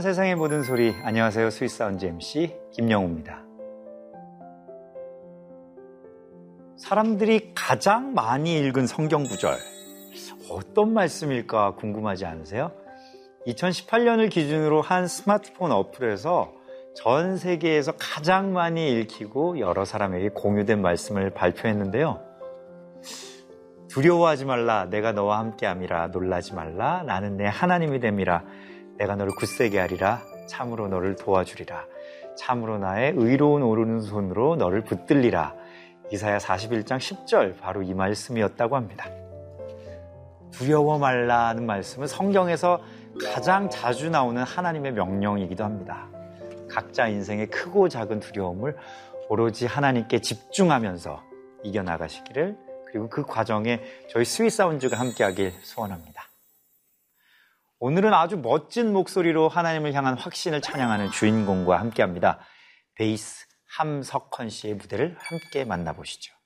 향한 세상의 모든 소리. 안녕하세요. Sweet Sound MC 김영우입니다. 사람들이 가장 많이 읽은 성경 구절. 어떤 말씀일까 궁금하지 않으세요? 2018년을 기준으로 한 스마트폰 어플에서 전 세계에서 가장 많이 읽히고 여러 사람에게 공유된 말씀을 발표했는데요. 두려워하지 말라. 내가 너와 함께함이라. 놀라지 말라. 나는 네 하나님이 됨이라 내가 너를 굳세게 하리라 참으로 너를 도와주리라 참으로 나의 의로운 오른손으로 너를 붙들리라 이사야 41장 10절 바로 이 말씀이었다고 합니다. 두려워 말라는 말씀은 성경에서 가장 자주 나오는 하나님의 명령이기도 합니다. 각자 인생의 크고 작은 두려움을 오로지 하나님께 집중하면서 이겨나가시기를 그리고 그 과정에 저희 스윗사운즈가 함께하길 소원합니다. 오늘은 아주 멋진 목소리로 하나님을 향한 확신을 찬양하는 주인공과 함께합니다. 베이스 함석헌 씨의 무대를 함께 만나보시죠.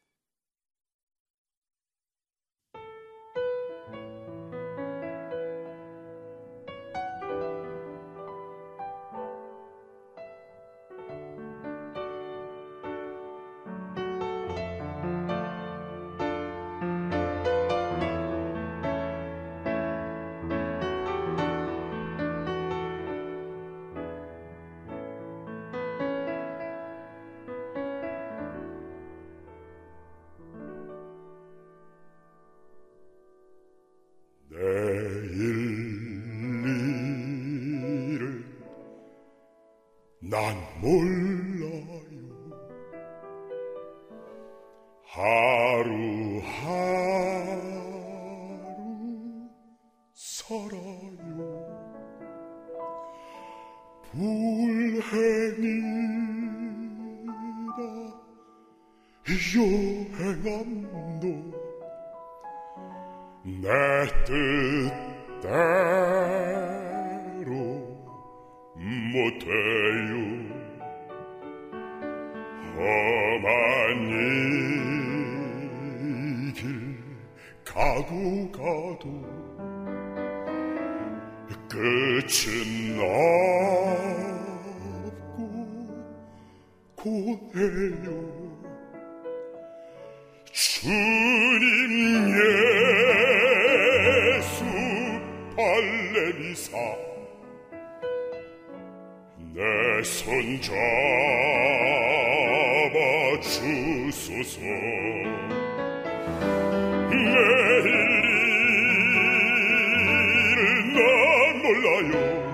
불 과같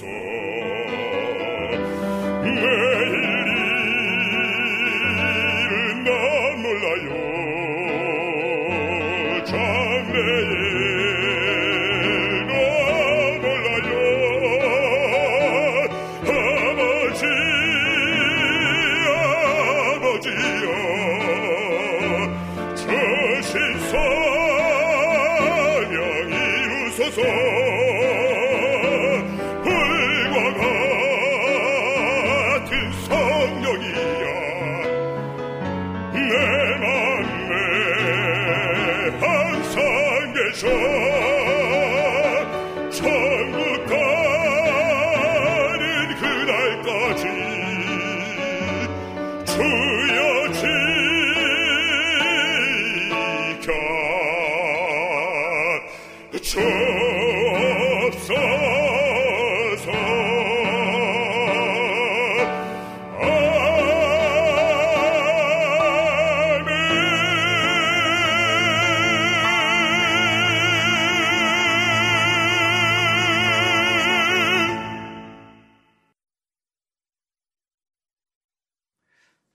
so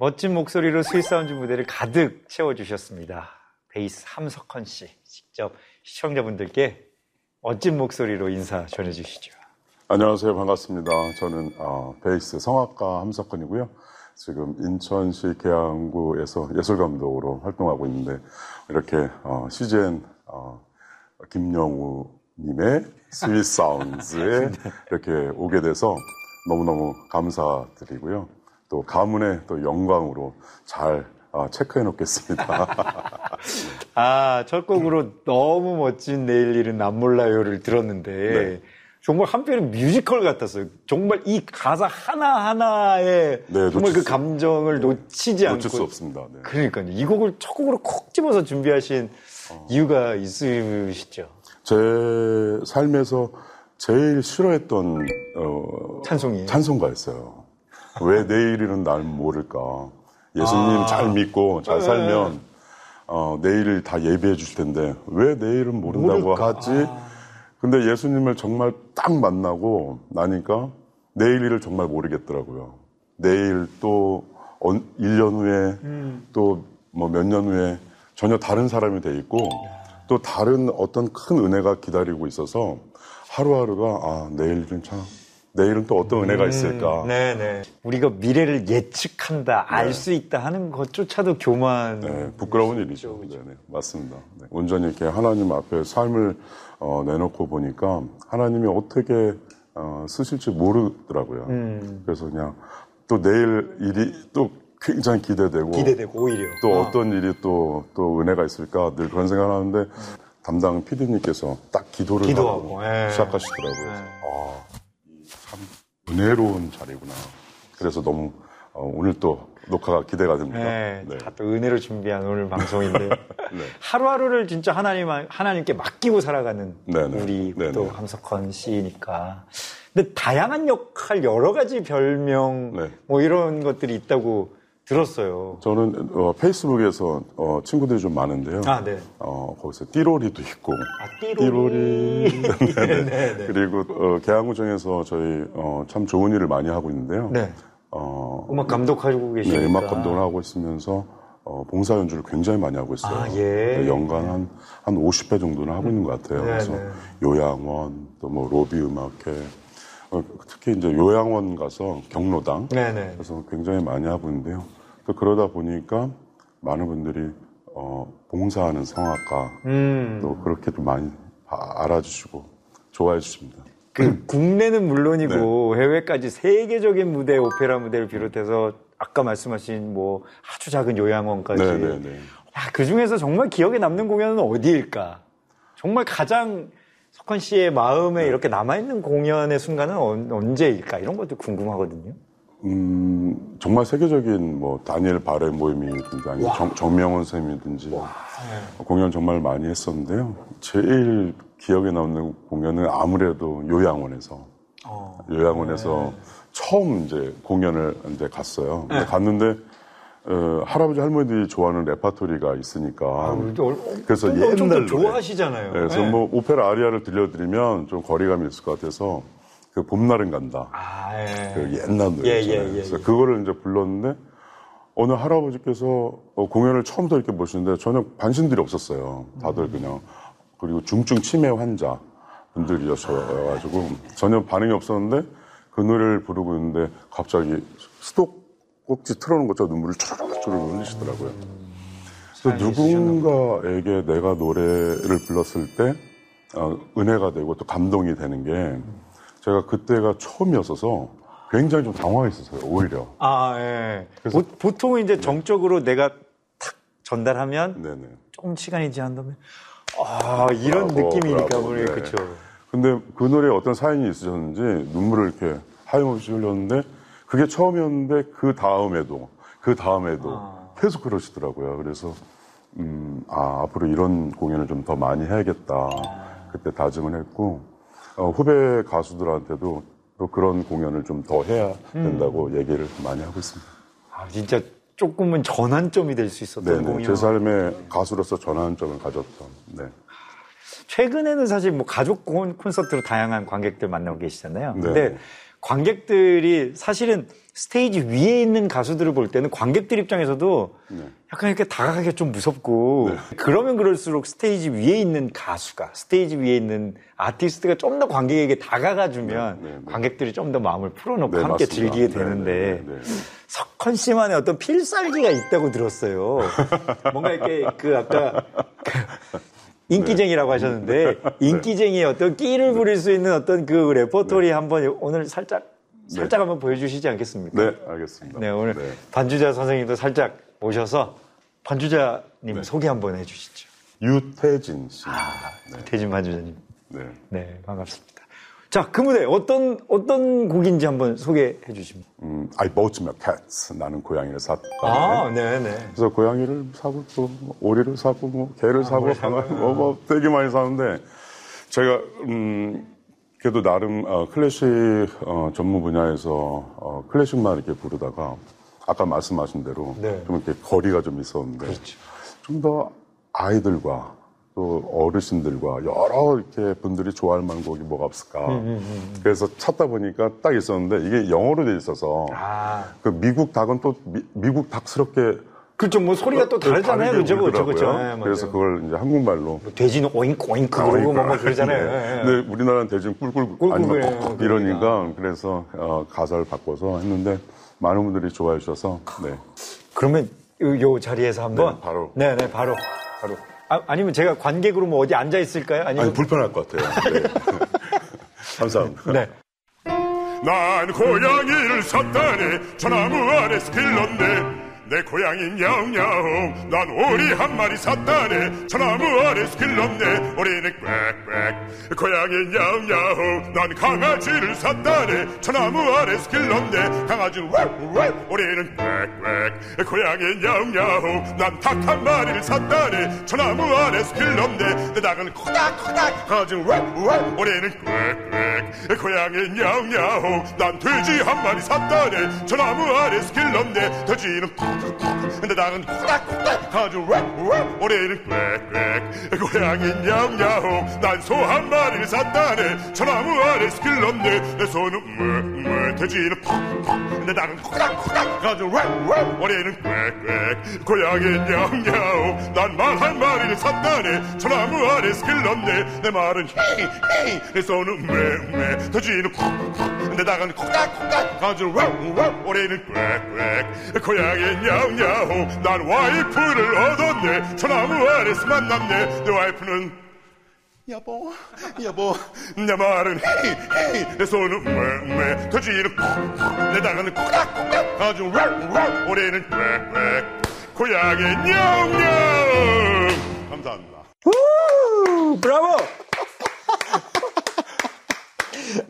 멋진 목소리로 Sweet Sound 무대를 가득 채워주셨습니다. 베이스 함석헌 씨, 직접 시청자분들께 멋진 목소리로 인사 전해주시죠. 안녕하세요. 반갑습니다. 저는 어, 베이스 성악가 함석헌이고요. 지금 인천시 계양구에서 예술감독으로 활동하고 있는데 이렇게 어, CGN 어, 김영우님의 Sweet Sound에 이렇게 오게 돼서 너무너무 감사드리고요. 또 가문의 또 영광으로 잘 아, 체크해 놓겠습니다. 아, 첫 곡으로 너무 멋진 내일 일은 안 몰라요를 들었는데 네. 정말 한편의 뮤지컬 같았어요. 정말 이 가사 하나하나에 네, 정말 그 감정을 놓치지 않고 놓칠 수 없습니다. 네. 그러니까요. 이 곡을 첫 곡으로 콕 집어서 준비하신 어. 이유가 있으시죠? 제 삶에서 제일 싫어했던 어, 찬송이 찬송가였어요. 왜 내일은 날 모를까? 예수님 아. 잘 믿고 잘 네. 살면 어, 내일을 다 예비해 주실 텐데 왜 내일은 모른다고 모를까? 하지? 아. 근데 예수님을 정말 딱 만나고 나니까 내일 일을 정말 모르겠더라고요. 내일 또 1년 후에 음. 또뭐 몇 년 후에 전혀 다른 사람이 돼 있고 또 다른 어떤 큰 은혜가 기다리고 있어서 하루하루가 아 내일은 참 내일은 또 어떤 은혜가 음, 있을까? 네네. 네. 우리가 미래를 예측한다, 네. 알수 있다 하는 것조차도 교만. 네, 부끄러운 일이죠. 그렇죠. 네 네, 맞습니다. 네. 온전히 이렇게 하나님 앞에 삶을 어, 내놓고 보니까 하나님이 어떻게 어, 쓰실지 모르더라고요. 음. 그래서 그냥 또 내일 일이 또 굉장히 기대되고. 기대되고, 오히려. 또 어. 떤 일이 또, 또 은혜가 있을까 늘 그런 생각을 하는데 음. 담당 PD님께서 딱 기도를 기도하고, 하고 예. 시작하시더라고요. 예. 아, 은혜로운 자리구나. 그래서 너무 어, 오늘 또 녹화가 기대가 됩니다. 네, 네. 다또 은혜로 준비한 오늘 방송인데 네. 하루하루를 진짜 하나님 하나님께 맡기고 살아가는 네네. 네. 우리 네네. 또 함석헌 씨니까. 근데 다양한 역할 여러 가지 별명 네. 뭐 이런 것들이 있다고 들었어요. 저는 어, 페이스북에서 어, 친구들이 좀 많은데요. 아, 네. 어, 거기서 띠로리도 있고. 아, 띠로리. 띠로리. 네, 네, 네. 그리고 어, 계양구청에서 저희 어, 참 좋은 일을 많이 하고 있는데요. 네. 어, 음악 감독하고 계시니까. 네, 음악 감독을 하고 있으면서 어, 봉사 연주를 굉장히 많이 하고 있어요. 아, 예. 연간 한, 한 50회 정도는 하고 있는 것 같아요. 네, 그래서 네. 요양원, 또 뭐 로비 음악회, 어, 특히 이제 요양원 가서 경로당. 네네. 그래서 굉장히 많이 하고 있는데요. 또 그러다 보니까 많은 분들이 어, 봉사하는 성악가 음. 또 그렇게 도 많이 알아주시고 좋아해 주십니다. 그 국내는 물론이고 네. 해외까지 세계적인 무대, 오페라 무대를 비롯해서 아까 말씀하신 뭐 아주 작은 요양원까지. 네네네. 네, 네. 야, 그 중에서 정말 기억에 남는 공연은 어디일까? 정말 가장 석헌 씨의 마음에 네. 이렇게 남아있는 공연의 순간은 언제일까? 이런 것도 궁금하거든요. 음, 정말 세계적인 뭐 다니엘 바레 모임이든지 아니면 정, 정명원 선생님이든지 와. 공연 정말 많이 했었는데요. 제일 기억에 남는 공연은 아무래도 요양원에서 어. 요양원에서 네. 처음 이제 공연을 이제 갔어요. 네. 갔는데 어, 할아버지 할머니들이 좋아하는 레파토리가 있으니까 아, 그래서 옛날 좋아하시잖아요. 네, 그래서 네. 뭐 오페라 아리아를 들려드리면 좀 거리감이 있을 것 같아서 그 봄날은 간다. 아, 예. 그 옛날 노래. 예, 예, 예, 그래서 예. 그거를 이제 불렀는데 어느 할아버지께서 어, 공연을 처음부터 이렇게 보시는데 전혀 관심들이 없었어요. 다들 그냥 그리고 중증 치매 환자 분들이었어가지고 전혀 반응이 없었는데 그 노래를 부르고 있는데 갑자기 스톱 꼭지 틀어놓은 것처럼 눈물을 쭈르륵쭈르륵 흘리시더라고요. 그래서 누군가에게 내가 노래를 불렀을 때 어, 은혜가 되고 또 감동이 되는 게 제가 그때가 처음이었어서 굉장히 좀 당황했었어요, 오히려. 아, 예. 그래서, 보, 통은 이제 네. 정적으로 내가 탁 전달하면 네네. 좀 시간이 지난다면 아, 이런 브라보, 느낌이니까, 우리, 네. 그쵸. 근데 그 노래에 어떤 사연이 있으셨는지 눈물을 이렇게 하염없이 흘렸는데 그게 처음이었는데 그 다음에도 그 다음에도 아. 계속 그러시더라고요. 그래서 음, 아 앞으로 이런 공연을 좀 더 많이 해야겠다. 그때 다짐을 했고 어, 후배 가수들한테도 또 그런 공연을 좀 더 해야 된다고 음. 얘기를 많이 하고 있습니다. 아, 진짜 조금은 전환점이 될 수 있었던 네네, 공연. 제 삶의 가수로서 전환점을 가졌던. 네. 최근에는 사실 뭐 가족 콘서트로 다양한 관객들 만나고 계시잖아요. 네. 근데 관객들이 사실은 스테이지 위에 있는 가수들을 볼 때는 관객들 입장에서도 네. 약간 이렇게 다가가기가 좀 무섭고 네. 그러면 그럴수록 스테이지 위에 있는 가수가 스테이지 위에 있는 아티스트가 좀 더 관객에게 다가가 주면 네, 네, 네. 관객들이 좀 더 마음을 풀어놓고 함께 맞습니다. 즐기게 되는데 석헌 씨만의 어떤 필살기가 있다고 들었어요. 뭔가 이렇게 그 아까 인기쟁이라고 하셨는데 인기쟁이의 어떤 끼를 부릴 수 있는 어떤 그 레퍼토리 한번 오늘 살짝 살짝 한번 보여주시지 않겠습니까? 네, 알겠습니다. 네, 오늘 네. 반주자 선생님도 살짝 오셔서 반주자님 네. 소개 한번 해주시죠. 유태진 씨. 아, 네. 유태진 반주자님. 네. 네, 반갑습니다. 자, 그 무대 어떤 어떤 곡인지 한번 소개해 주시면. 음, I bought me a cat. 나는 고양이를 샀다. 아, 네, 네. 그래서 고양이를 사고 또 오리를 사고 뭐 개를 아, 사고 뭐, 뭐 되게 많이 사는데 제가 음 그래도 나름 어, 클래식 어, 전문 분야에서 어, 클래식만 이렇게 부르다가 아까 말씀하신 대로 네. 좀 이렇게 거리가 좀 있었는데 그렇죠. 좀더 아이들과 또 어르신들과 여러 이렇게 분들이 좋아할 만한 곡이 뭐가 없을까. 음, 음, 음. 음. 그래서 찾다 보니까 딱 있었는데 이게 영어로 돼 있어서 아. 그 미국 닭은 또 미, 국 닭스럽게 그렇죠. 뭐 소리가 또 다르잖아요. 그죠? 그렇죠. 그렇죠. 네, 그래서 그걸 이제 한국말로. 뭐 돼지는 오잉크 오잉크 아, 그러고 뭐, 뭐 그러잖아요. 네. 네. 우리나라는 돼지는 꿀꿀 아니면 이러니까 그러니까. 그래서 어, 가사를 바꿔서 했는데 많은 분들이 좋아해 주셔서 네. 그러면 요, 요 자리에서 한번 네, 바로. 네, 네, 바로. 바로. 아, 니면 제가 관객으로 뭐 어디 앉아 있을까요? 아니면 아니, 불편할 것 같아요. 네. 감사합니다. 네. 난 고양이를 샀다네 저나무 아래 스킬런데 내 고향인 야옹야옹 난 오리 한 마리 샀다네. 저나무 아래 스킬렀네. 오리는 꽥꽥. 고향인 야옹야옹 난 강아지를 샀다네. 저나무 아래 스킬렀네. 강아지는 꽥꽥 오리는 꽥꽥. 고향인 야옹야옹 난 닭 한 마리를 샀다네. 저나무 아래 스킬렀네. 내 닭은 코닥코닥. 강아지는 꽥꽥 오리는 꽥꽥. 고향인 야옹야옹 난 돼지 한 마리 샀다네. 저나무 아래 스킬렀네. 돼지는 팍 근데 닭은 코닥코닥 아주 웩웩 올해는 꽥꽥 고양이는 야옹야옹. 난소 한 마리를 샀다네. 저나무 아래 스킬 넣네. 내 손은 뭐뭐 돼지는 팍팍 내 닭은 코닥코닥 아주 웩웩. 올해는 꽥꽥 고양이는 야옹야옹. 난말 한 마리를 샀다네. 저나무 아래 스킬 넣네. 내 말은 히히 내 손은 뭐뭐 돼지는 팍팍 내 닭은 코닥코닥 아주 웩웩. 올해는 꽥꽥 고양이는 야옹야옹 난 와이프를 얻었네. 저나무 아래서 만났네. 내 와이프는? 여보 여보. 내 말은 헤이 헤이. 내 손은 맹맹 돼지는 쿵쿵 내 당은 꼬닥꼬닥 아주 락락 올해는 꽥꽥 고양이 냥냥 감사합니다. 우 브라보!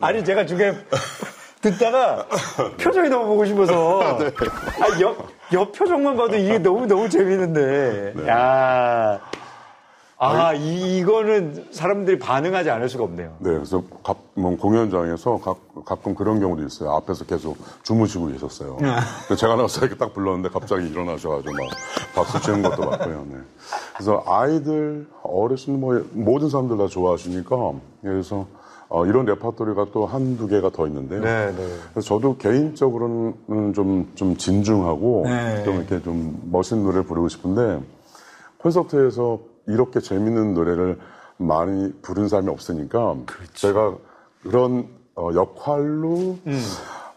아니 제가 중에 듣다가 표정이 너무 보고 싶어서 네. 아, 옆, 옆 표정만 봐도 이게 너무 너무 재밌는데 네. 야. 아, 이, 이거는 사람들이 반응하지 않을 수가 없네요. 네, 그래서 가, 뭐 공연장에서 가, 가끔 그런 경우도 있어요. 앞에서 계속 주무시고 계셨어요. 아. 제가 나가서 이렇게 딱 불렀는데 갑자기 일어나셔가지고 막 박수 치는 것도 맞고요. 네. 그래서 아이들, 어르신, 뭐 모든 사람들 다 좋아하시니까 그래서 어, 이런 레파토리가 또 한두 개가 더 있는데요. 네, 네. 그래서 저도 개인적으로는 좀, 좀 진중하고 네. 좀 이렇게 좀 멋있는 노래를 부르고 싶은데 콘서트에서 이렇게 재밌는 노래를 많이 부른 사람이 없으니까 그렇죠. 제가 그런 어, 역할로 음.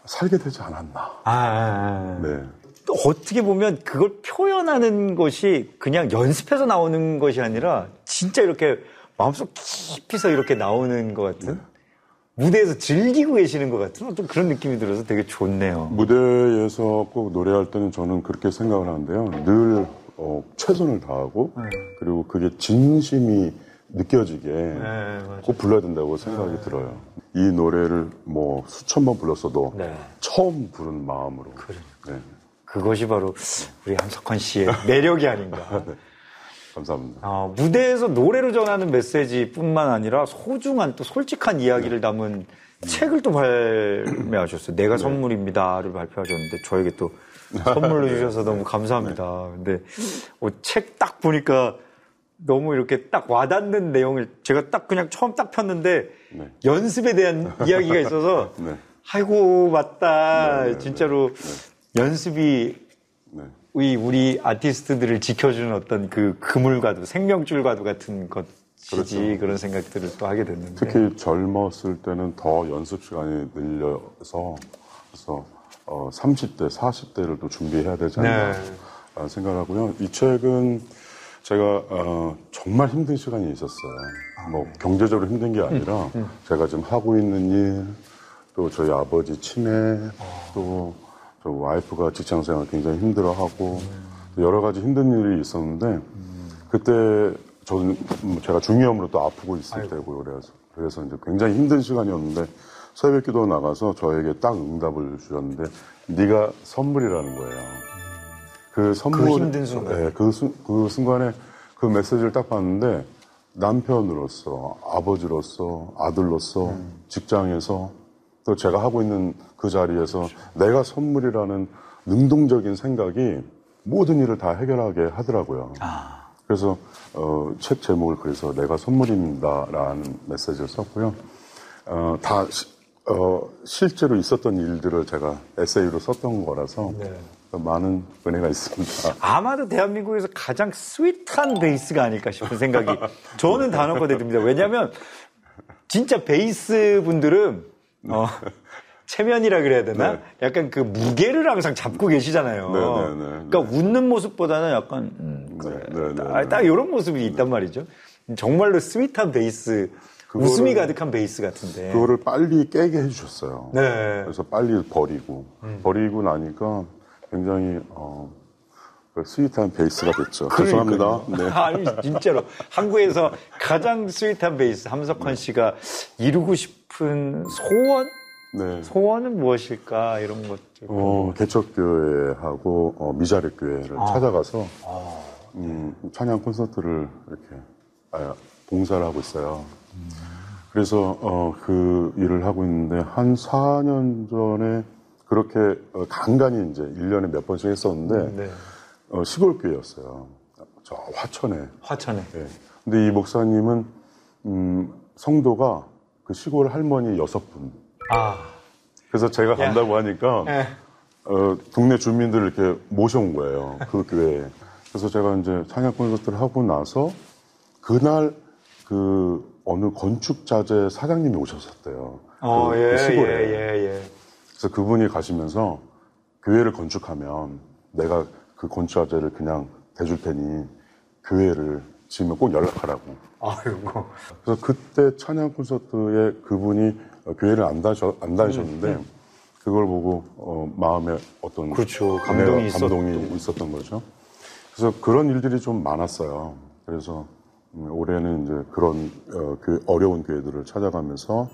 살게 되지 않았나. 아, 아, 아. 네. 또 어떻게 보면 그걸 표현하는 것이 그냥 연습해서 나오는 것이 아니라 진짜 이렇게 마음속 깊이서 이렇게 나오는 것 같은 네. 무대에서 즐기고 계시는 것 같은 좀 그런 느낌이 들어서 되게 좋네요. 무대에서 꼭 노래할 때는 저는 그렇게 생각을 하는데요. 늘 어, 최선을 다하고 네. 그리고 그게 진심이 느껴지게 네, 꼭 불러야 된다고 생각이 네. 들어요. 이 노래를 뭐 수천 번 불렀어도 네. 처음 부른 마음으로. 그래. 네. 그것이 바로 우리 한석환 씨의 매력이 아닌가. 네. 감사합니다. 어, 무대에서 노래로 전하는 메시지뿐만 아니라 소중한 또 솔직한 이야기를 담은 책을 또 발매하셨어요. 내가 네. 선물입니다를 발표하셨는데 저에게 또 선물로 네. 주셔서 너무 감사합니다. 근데 어, 책딱 보니까 너무 이렇게 딱 와닿는 내용을 제가 딱 그냥 처음 딱 폈는데 네. 연습에 대한 이야기가 있어서 네. 아이고 맞다 네, 네, 네. 진짜로 연습이 우리 우리 아티스트들을 지켜주는 어떤 그 그물과도 생명줄과도 같은 것이지 그렇죠. 그런 생각들을 또 하게 됐는데 특히 젊었을 때는 더 연습 시간이 늘려서 그래서 어, 30대, 40대를 또 준비해야 되지 않나 네. 생각하고요. 이 책은 제가 어, 정말 힘든 시간이 있었어요. 아, 뭐 네. 경제적으로 힘든 게 아니라 음, 음. 제가 지금 하고 있는 일, 또 저희 아버지 치매, 어. 또 저 와이프가 직장 생활 굉장히 힘들어하고 음. 여러 가지 힘든 일이 있었는데 음. 그때 저는 뭐 제가 중이염으로 또 아프고 있을 아이고. 때고 그래서 그래서 이제 굉장히 힘든 시간이었는데 새벽 기도 나가서 저에게 딱 응답을 주셨는데 네가 선물이라는 거예요. 그 선물 그 힘든 순간. 네, 그, 수, 그 순간에 그 메시지를 딱 봤는데 남편으로서 아버지로서 아들로서 음. 직장에서 또 제가 하고 있는 그 자리에서 그렇죠. 내가 선물이라는 능동적인 생각이 모든 일을 다 해결하게 하더라고요. 아. 그래서 어, 책 제목을 그래서 내가 선물입니다라는 메시지를 썼고요. 어, 다 어, 실제로 있었던 일들을 제가 에세이로 썼던 거라서 네. 많은 은혜가 있습니다. 아마도 대한민국에서 가장 스윗한 베이스가 아닐까 싶은 생각이 저는 단언컨대 듭니다. 왜냐하면 진짜 베이스 분들은 어, 체면이라 그래야 되나? 네. 약간 그 무게를 항상 잡고 계시잖아요. 네, 네, 네 그러니까 웃는 모습보다는 약간 음, 그래. 네, 딱, 딱 이런 모습이 있단 말이죠. 정말로 sweet한 베이스 웃음이 가득한 베이스 같은데. 그거를 빨리 깨게 해주셨어요. 네. 그래서 빨리 버리고, 음. 버리고 나니까 굉장히, 어, 그 sweet한 베이스가 됐죠. 죄송합니다. 네. 아니, 진짜로. 한국에서 가장 스윗한 베이스, 함석헌 씨가 이루고 싶 은 소원? 네. 소원은 무엇일까? 이런 것들. 어, 개척교회하고 어, 미자립 교회를 아. 찾아가서, 아. 음, 찬양 콘서트를 이렇게 아, 봉사를 하고 있어요. 그래서 어, 그 일을 하고 있는데 한 4년 전에 그렇게 어, 간간히 이제 1년에 몇 번씩 했었는데 음, 네. 어, 시골 교회였어요. 저 화천에. 화천에. 네. 근데 이 목사님은 음, 성도가 그 시골 할머니 여섯 분. 아. 그래서 제가 간다고 야. 하니까 네. 어, 동네 주민들을 이렇게 모셔온 거예요. 그 교회에. 그래서 제가 이제 찬양 콘서트를 하고 나서 그날 그 어느 건축자재 사장님이 오셨었대요. 어, 그, 예, 그 시골에. 예, 예, 예. 그래서 그분이 가시면서 교회를 건축하면 내가 그 건축자재를 그냥 대줄 테니 교회를 지으면 꼭 연락하라고. 아이고. 그래서 그때 찬양 콘서트에 그분이 교회를 안, 다셔, 안 다니셨는데 음, 음. 그걸 보고 어, 마음에 어떤 그렇죠. 감동이, 감동이 있었던 거죠. 그래서 그런 일들이 좀 많았어요. 그래서 음, 올해는 이제 그런 어, 그 어려운 교회들을 찾아가면서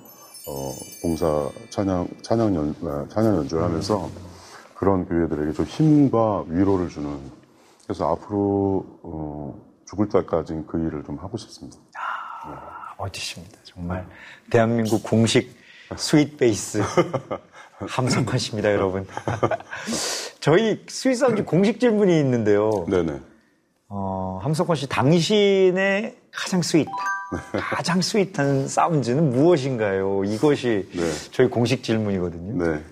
어, 봉사 찬양 찬양 연 아, 찬양 연주를 하면서 그런 교회들에게 좀 힘과 위로를 주는 그래서 앞으로 어, 죽을 때까지 그 일을 좀 하고 싶습니다. 아, 네. 멋지십니다. 정말 대한민국 공식 sweet 베이스 함석헌 씨입니다, 여러분. 저희 sweet sound 공식 질문이 있는데요. 네네. 어, 함석헌 씨, 당신의 가장 sweet한, 가장 sweet한 사운드는 무엇인가요? 이것이 네. 저희 공식 질문이거든요. 네.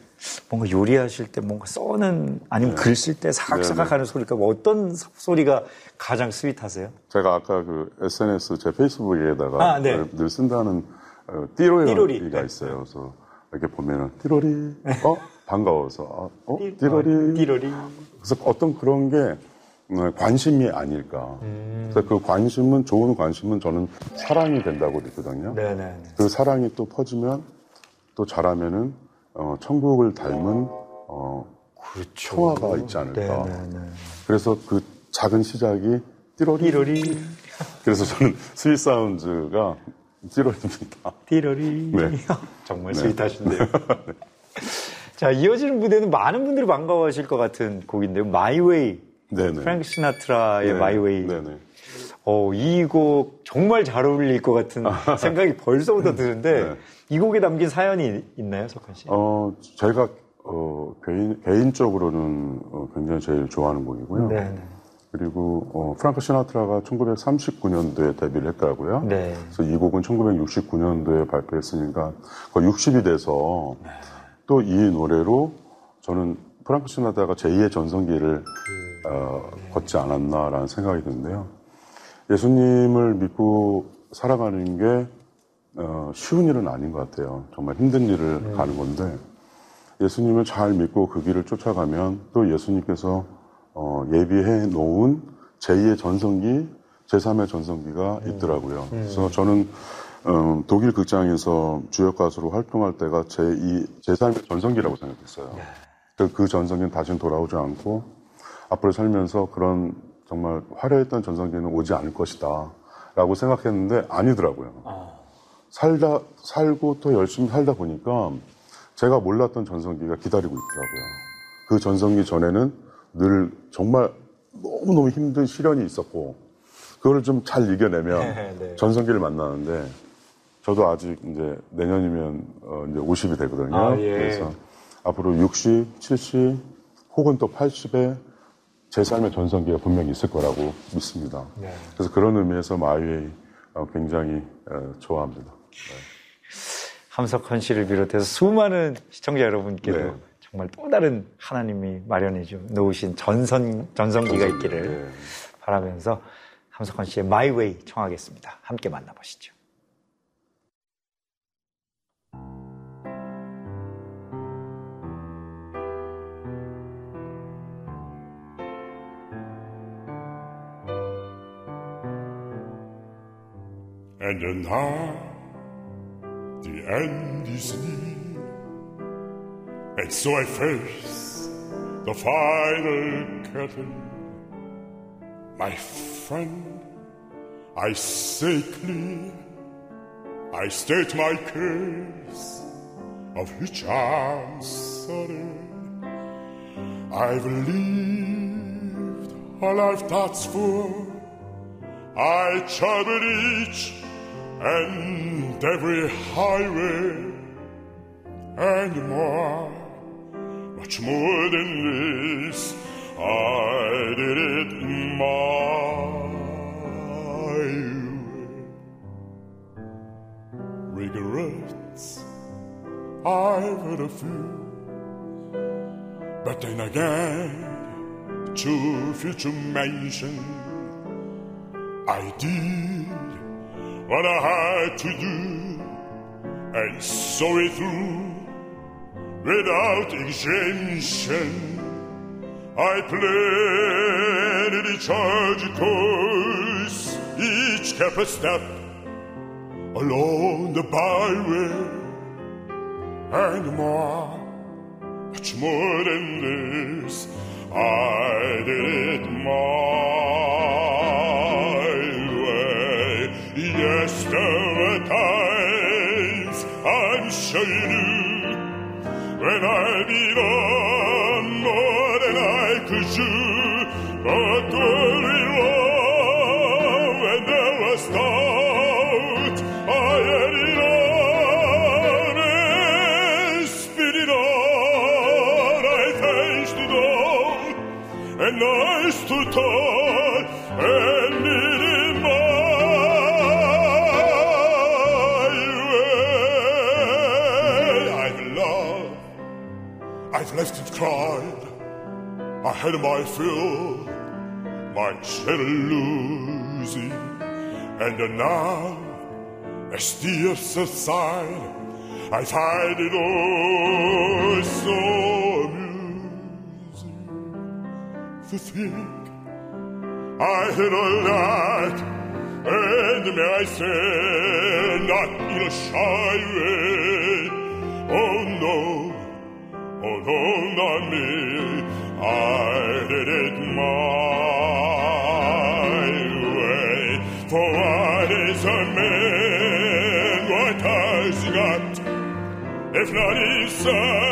뭔가 요리하실 때 뭔가 써는 아니면 네. 글쓸 때 사각사각 하는 소리가 뭐 어떤 소리가 가장 sweet하세요? 제가 아까 그 SNS 제 페이스북에다가 아, 네. 늘 쓴다는 어, 띠로리가 띠로리. 있어요. 그래서 이렇게 보면은 띠로리, 어 반가워서 어 띠로리, 띠로리. 그래서 어떤 그런 게 음, 관심이 아닐까. 음. 그래서 그 관심은 좋은 관심은 저는 사랑이 된다고 느끼거든요. 네네. 그 사랑이 또 퍼지면 또 잘하면은 어, 천국을 닮은 어, 그렇죠. 평화가 있지 않을까. 네네네. 그래서 그 작은 시작이 띠로리. 띠로리. 그래서 저는 sweet sound가 띠로리입니다. 띠로리. 네. 정말 네. sweet하신데요. 네. 자, 이어지는 무대는 많은 분들이 반가워하실 것 같은 곡인데요. My Way. 네네. 프랭크 시나트라의 네. My Way. 네네. 어, 이 곡 정말 잘 어울릴 것 같은 생각이 벌써부터 드는데 네. 이 곡에 담긴 사연이 있나요, 석헌 씨? 어, 제가 어, 개인, 개인적으로는 어, 굉장히 제일 좋아하는 곡이고요. 네, 네. 그리고 어, 프랑크 시나트라가 1939년도에 데뷔를 했더라고요. 네. 그래서 이 곡은 1969년도에 발표했으니까 거의 60이 돼서 네. 또이 노래로 저는 프랑크 시나트라가 제2의 전성기를 어, 걷지 않았나라는 생각이 드는데요. 예수님을 믿고 살아가는 게 어, 쉬운 일은 아닌 것 같아요. 정말 힘든 일을 네. 가는 건데 예수님을 잘 믿고 그 길을 쫓아가면 또 예수님께서 어, 예비해 놓은 제2의 전성기, 제3의 전성기가 음. 있더라고요. 음. 그래서 저는 음, 독일 극장에서 주역 가수로 활동할 때가 제2, 제3의 전성기라고 생각했어요. 네. 그, 그 전성기는 다시는 돌아오지 않고 앞으로 살면서 그런 정말 화려했던 전성기는 오지 않을 것이다. 라고 생각했는데 아니더라고요. 어. 살다, 살고 또 열심히 살다 보니까 제가 몰랐던 전성기가 기다리고 있더라고요. 그 전성기 전에는 늘 정말 너무너무 힘든 시련이 있었고, 그걸 좀 잘 이겨내면 네, 네. 전성기를 만나는데, 저도 아직 이제 내년이면 어 이제 50이 되거든요. 아, 예. 그래서 앞으로 60, 70, 혹은 또 80에 제 삶의 전성기가 분명히 있을 거라고 믿습니다. 네. 그래서 그런 의미에서 마이웨이 어, 굉장히 어, 좋아합니다. 네. 함석헌 씨를 비롯해서 수많은 시청자 여러분께도 네. 정말 또 다른 하나님이 마련해 주 놓으신 전선 전성기가 있기를 네. 바라면서 함석헌 씨의 마이웨이 청하겠습니다. 함께 만나보시죠. And now the end is near. And so I face the final curtain. My friend, I say clear, I state my case, of which I'm sorry. I've lived a life that's full. I traveled each and every highway and more, much more than this, I did it my way. Regrets, I've had a few, but then again, to mention. I did what I had to do and saw it through without exemption. I played each charge course, each a step along the byway, and more, much more than this, I did it more. shall you do when I I had my fill, my jealousy, and now, as tears subside, I find it all so amusing to think I had a lot, and may I say, not in a shy way. I did it my way. For what is a man? What has got? If not himself,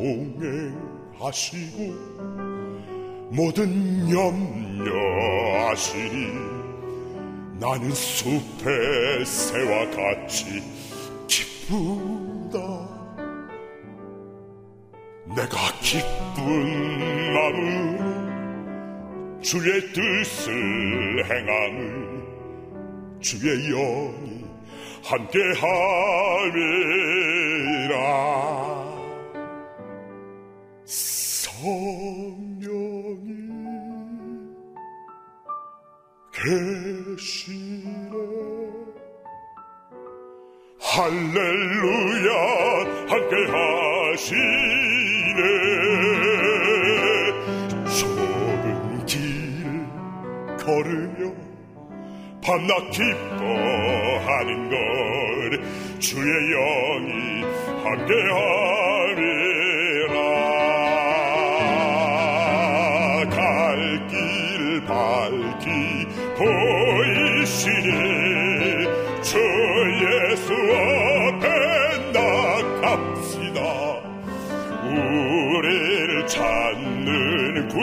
동행하시고 모든 염려 하시니 나는 숲의 새와 같이 기쁘다. 내가 기쁜 마음으로 주의 뜻을 행함을 주의 영이 함께함이라 성령이 계시네. 할렐루야 함께 하시 좁은 길 걸으며 밤낮 기뻐하는 걸 주의 영이 함께하리라 밝기 보이시니 주 예수 앞에 나갑시다. 우리를 찾는 구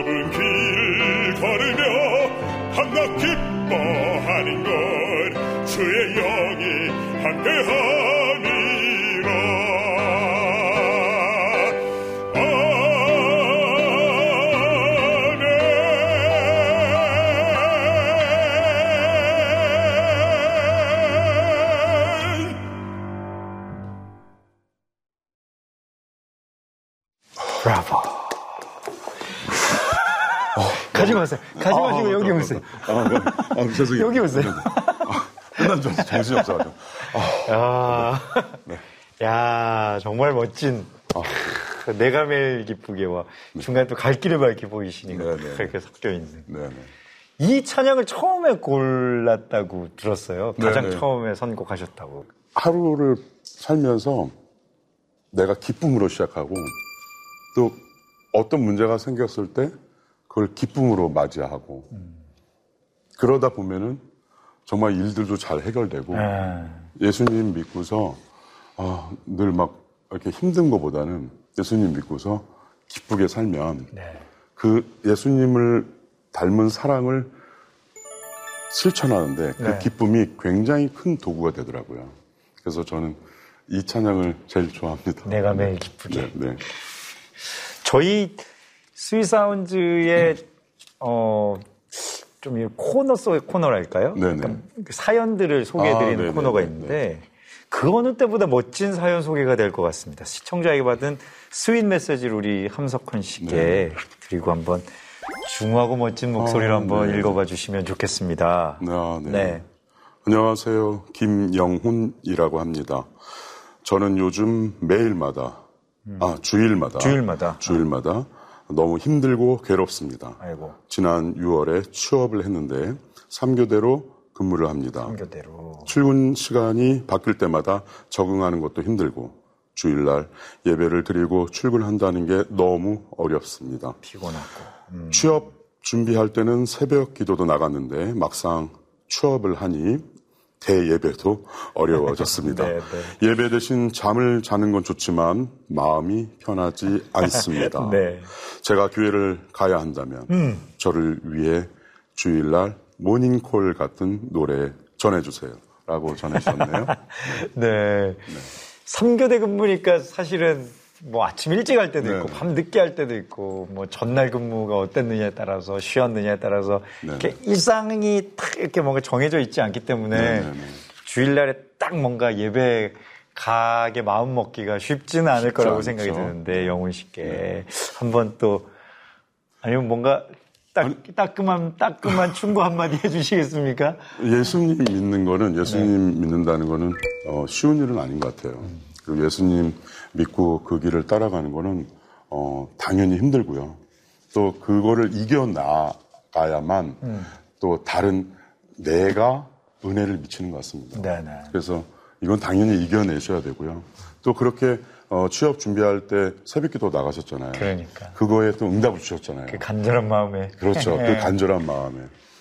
좁은 길 걸으며 한낮 기뻐하는 걸 주의 영이 함께함 아, 죄송해요. 여기 오세요. 끝난 줄 알았어. 정신이 없어가지고. 야, 야 정말 멋진. 아. 크, 내가 매일 기쁘게와 중간에 또 갈 길을 밝게 보이시니까 네, 네. 그렇게 섞여 있는. 네네. 이 찬양을 처음에 골랐다고 들었어요. 가장 네, 네. 처음에 선곡하셨다고. 하루를 살면서 내가 기쁨으로 시작하고 또 어떤 문제가 생겼을 때 그걸 기쁨으로 맞이하고 그러다 보면은 정말 일들도 잘 해결되고 아, 예수님 믿고서 아, 늘 막 이렇게 힘든 것보다는 예수님 믿고서 기쁘게 살면 네. 그 예수님을 닮은 사랑을 실천하는데 그 네. 기쁨이 굉장히 큰 도구가 되더라고요. 그래서 저는 이 찬양을 제일 좋아합니다. 내가 매일 기쁘게. 네, 네. 저희 스위사운즈의 어 좀 코너 속의 코너랄까요? 네네. 그 사연들을 소개해드리는 아, 코너가 있는데 그 어느 때보다 멋진 사연 소개가 될 것 같습니다. 시청자에게 받은 sweet 메시지를 우리 함석헌 씨께 네. 드리고 한번 중후하고 멋진 목소리로 아, 한번 네. 읽어봐 주시면 좋겠습니다. 아, 네. 네. 안녕하세요. 김영훈이라고 합니다. 저는 요즘 매일마다, 음. 아, 주일마다. 주일마다. 주일마다 너무 힘들고 괴롭습니다. 아이고. 지난 6월에 취업을 했는데 3교대로 근무를 합니다. 3교대로. 출근 시간이 바뀔 때마다 적응하는 것도 힘들고 주일날 예배를 드리고 출근한다는 게 너무 어렵습니다. 피곤하고. 음. 취업 준비할 때는 새벽 기도도 나갔는데 막상 취업을 하니 대예배도 어려워졌습니다. 네, 네. 예배 대신 잠을 자는 건 좋지만 마음이 편하지 않습니다. 네. 제가 교회를 가야 한다면 음. 저를 위해 주일날 모닝콜 같은 노래 전해주세요. 라고 전해주셨네요. 네. 네. 3교대 근무니까 사실은 뭐 아침 일찍 할 때도 있고 네. 밤 늦게 할 때도 있고 뭐 전날 근무가 어땠느냐에 따라서 쉬었느냐에 따라서 네. 이렇게 일상이 딱 이렇게 뭔가 정해져 있지 않기 때문에 네, 네, 네. 주일날에 딱 뭔가 예배 가게 마음 먹기가 쉽지는 않을 거라고 않죠. 생각이 드는데 영훈 씨께 네. 한번 또 아니면 뭔가 딱, 아니, 따끔한, 따끔한 충고 한마디 해주시겠습니까? 예수님 믿는 거는, 예수님 믿는다는 거는, 어, 쉬운 일은 아닌 것 같아요. 음. 그리고 예수님 믿고 그 길을 따라가는 거는 어, 당연히 힘들고요. 또 그거를 이겨나가야만 음. 또 다른 내가 은혜를 미치는 것 같습니다. 네네. 그래서 이건 당연히 이겨내셔야 되고요. 또 그렇게 어, 취업 준비할 때 새벽기도 나가셨잖아요. 그러니까. 그거에 또 응답을 주셨잖아요. 그 간절한 마음에. 그렇죠. 그 간절한 마음에.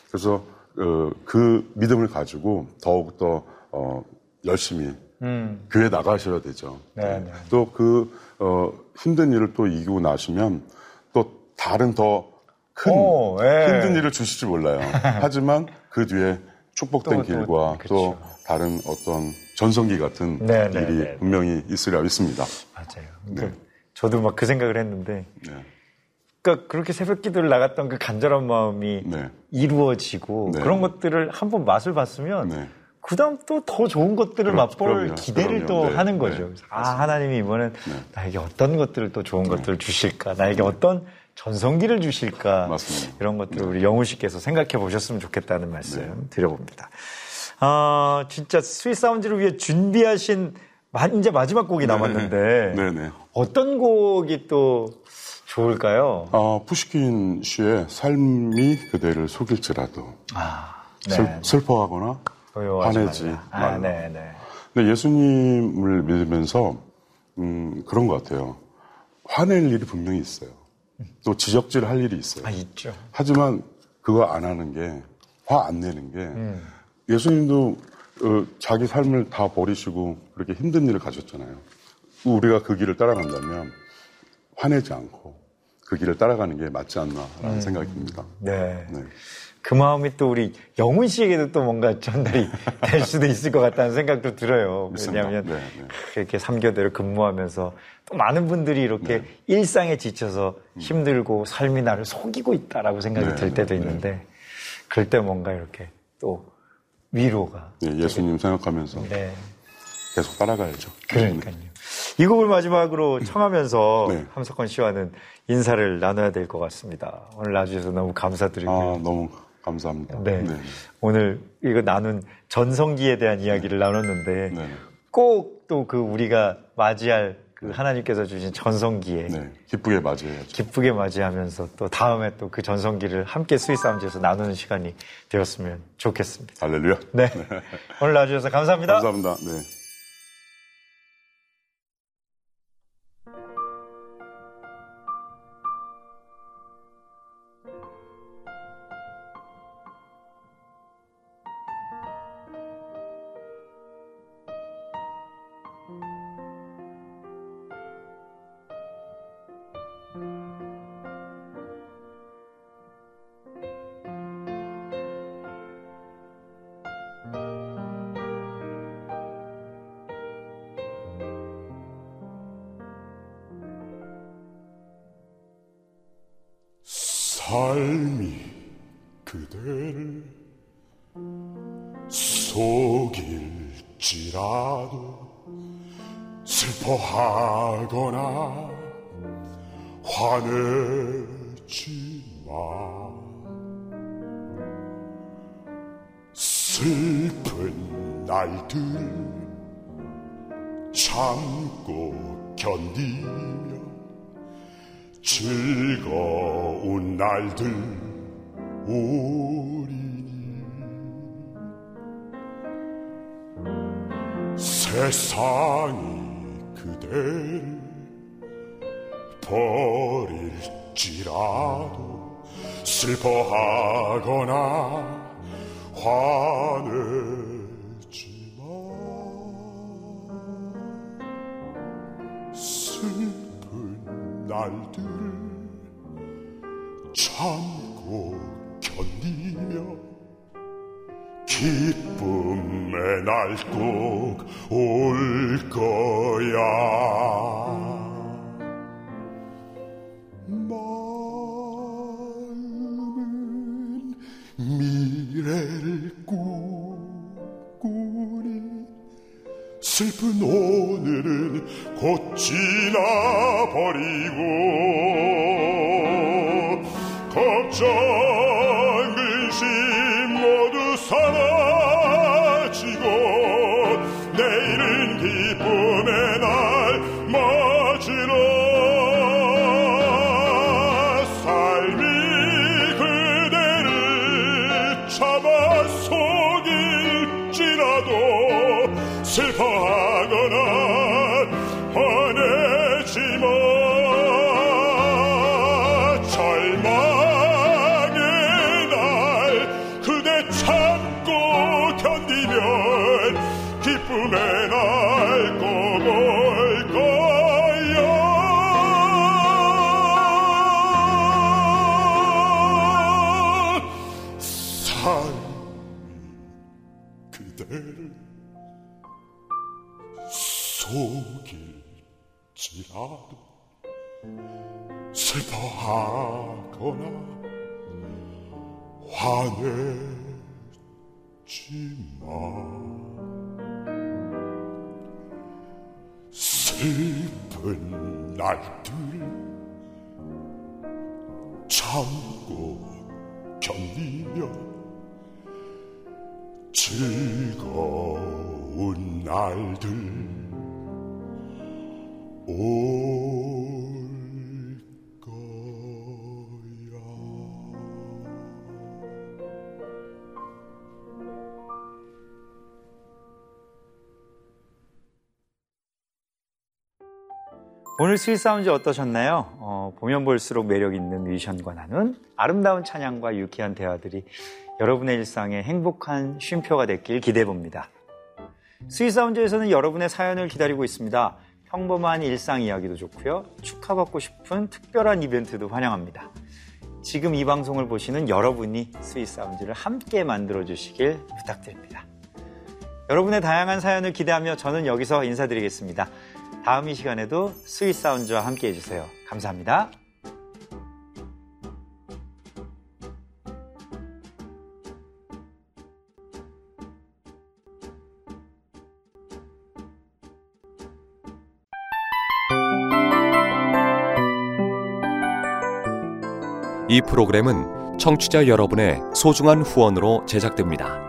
그래서 어, 그 믿음을 가지고 더욱더 어, 열심히 음. 교회 나가셔야 되죠. 네, 네. 또그 어, 힘든 일을 또 이기고 나시면 또 다른 더큰 예. 힘든 일을 주실지 몰라요. 하지만 그 뒤에 축복된 또, 길과 또, 또, 다른 어떤 전성기 같은 네, 네 일이 네, 네. 분명히 있으리라 믿습니다. 맞아요. 네. 저도 막 그 생각을 했는데 네. 그러니까 그렇게 새벽 기도를 나갔던 그 간절한 마음이 이루어지고 그런 것들을 한번 맛을 봤으면 그다음 또 더 좋은 것들을 그럼, 맛볼 그럼요, 기대를 그럼요. 또 네, 하는 거죠. 네, 아 하나님이 이번엔 네. 나에게 어떤 것들을 또 좋은 네. 것들을 주실까, 나에게 어떤 전성기를 주실까 맞습니다. 이런 것들을 우리 영우 씨께서 생각해 보셨으면 좋겠다는 말씀 네. 드려봅니다. 아 진짜 sweet sound를 위해 준비하신 이제 마지막 곡이 네. 남았는데 어떤 곡이 또 좋을까요? 아, 푸시킨 씨의 삶이 그대를 속일지라도 아, 슬, 슬퍼하거나 화내지 아, 네, 네. 근데 예수님을 믿으면서 음, 그런 것 같아요. 화낼 일이 분명히 있어요. 또 지적질 할 일이 있어요. 아, 있죠. 하지만 그거 안 하는 게, 화 안 내는 게, 음. 예수님도 어, 자기 삶을 다 버리시고 그렇게 힘든 일을 가셨잖아요. 우리가 그 길을 따라간다면 화내지 않고 그 길을 따라가는 게 맞지 않나라는 음. 생각이 듭니다. 네. 네. 그 마음이 또 우리 영훈 씨에게도 또 뭔가 전달이 될 수도 있을 것 같다는 생각도 들어요. 왜냐하면 네, 네. 이렇게 3교대를 근무하면서 또 많은 분들이 이렇게 네. 일상에 지쳐서 힘들고 삶이 나를 속이고 있다라고 생각이 네, 들 때도 네, 네. 있는데 그럴 때 뭔가 이렇게 또 위로가. 예 수님 되게... 생각하면서 계속 따라가야죠. 그러니까요. 이 곡을 마지막으로 청하면서 함석헌 씨와는 인사를 나눠야 될 것 같습니다. 오늘 나와주셔서 너무 감사드리고요. 아, 너무 감사합니다. 네. 네. 오늘 이거 나눈 전성기에 대한 이야기를 네. 나눴는데 네. 꼭 또 그 우리가 맞이할 그 하나님께서 주신 전성기에 네. 기쁘게 맞이해야죠. 기쁘게 맞이하면서 또 다음에 또 그 전성기를 함께 sweet sound에서 나누는 시간이 되었으면 좋겠습니다. 할렐루야. 네. 네. 오늘 나와주셔서 감사합니다. 감사합니다. 네. 삶이 그대를 속일지라도 슬퍼하거나 화내지 마. 슬픈 날들 참고 견디며 즐거운 날들 우리니 세상이 그대를 버릴지라도 슬퍼하거나 화내 날들을 참고 견디며 기쁨의 날 꼭 올 거야. 마음은 미래 슬픈 오늘은 곧 지나버리고 마 슬픈 날들 참고 견디며 즐거운 날들 올 오늘 sweet sound 어떠셨나요? 어, 보면 볼수록 매력 있는 뮤지션과 나눈 아름다운 찬양과 유쾌한 대화들이 여러분의 일상에 행복한 쉼표가 됐길 기대해 봅니다. sweet sound에서는 여러분의 사연을 기다리고 있습니다. 평범한 일상 이야기도 좋고요. 축하받고 싶은 특별한 이벤트도 환영합니다. 지금 이 방송을 보시는 여러분이 sweet sound를 함께 만들어 주시길 부탁드립니다. 여러분의 다양한 사연을 기대하며 저는 여기서 인사드리겠습니다. 다음 이 시간에도 스윗 사운드와 함께 해주세요. 감사합니다. 이 프로그램은 청취자 여러분의 소중한 후원으로 제작됩니다.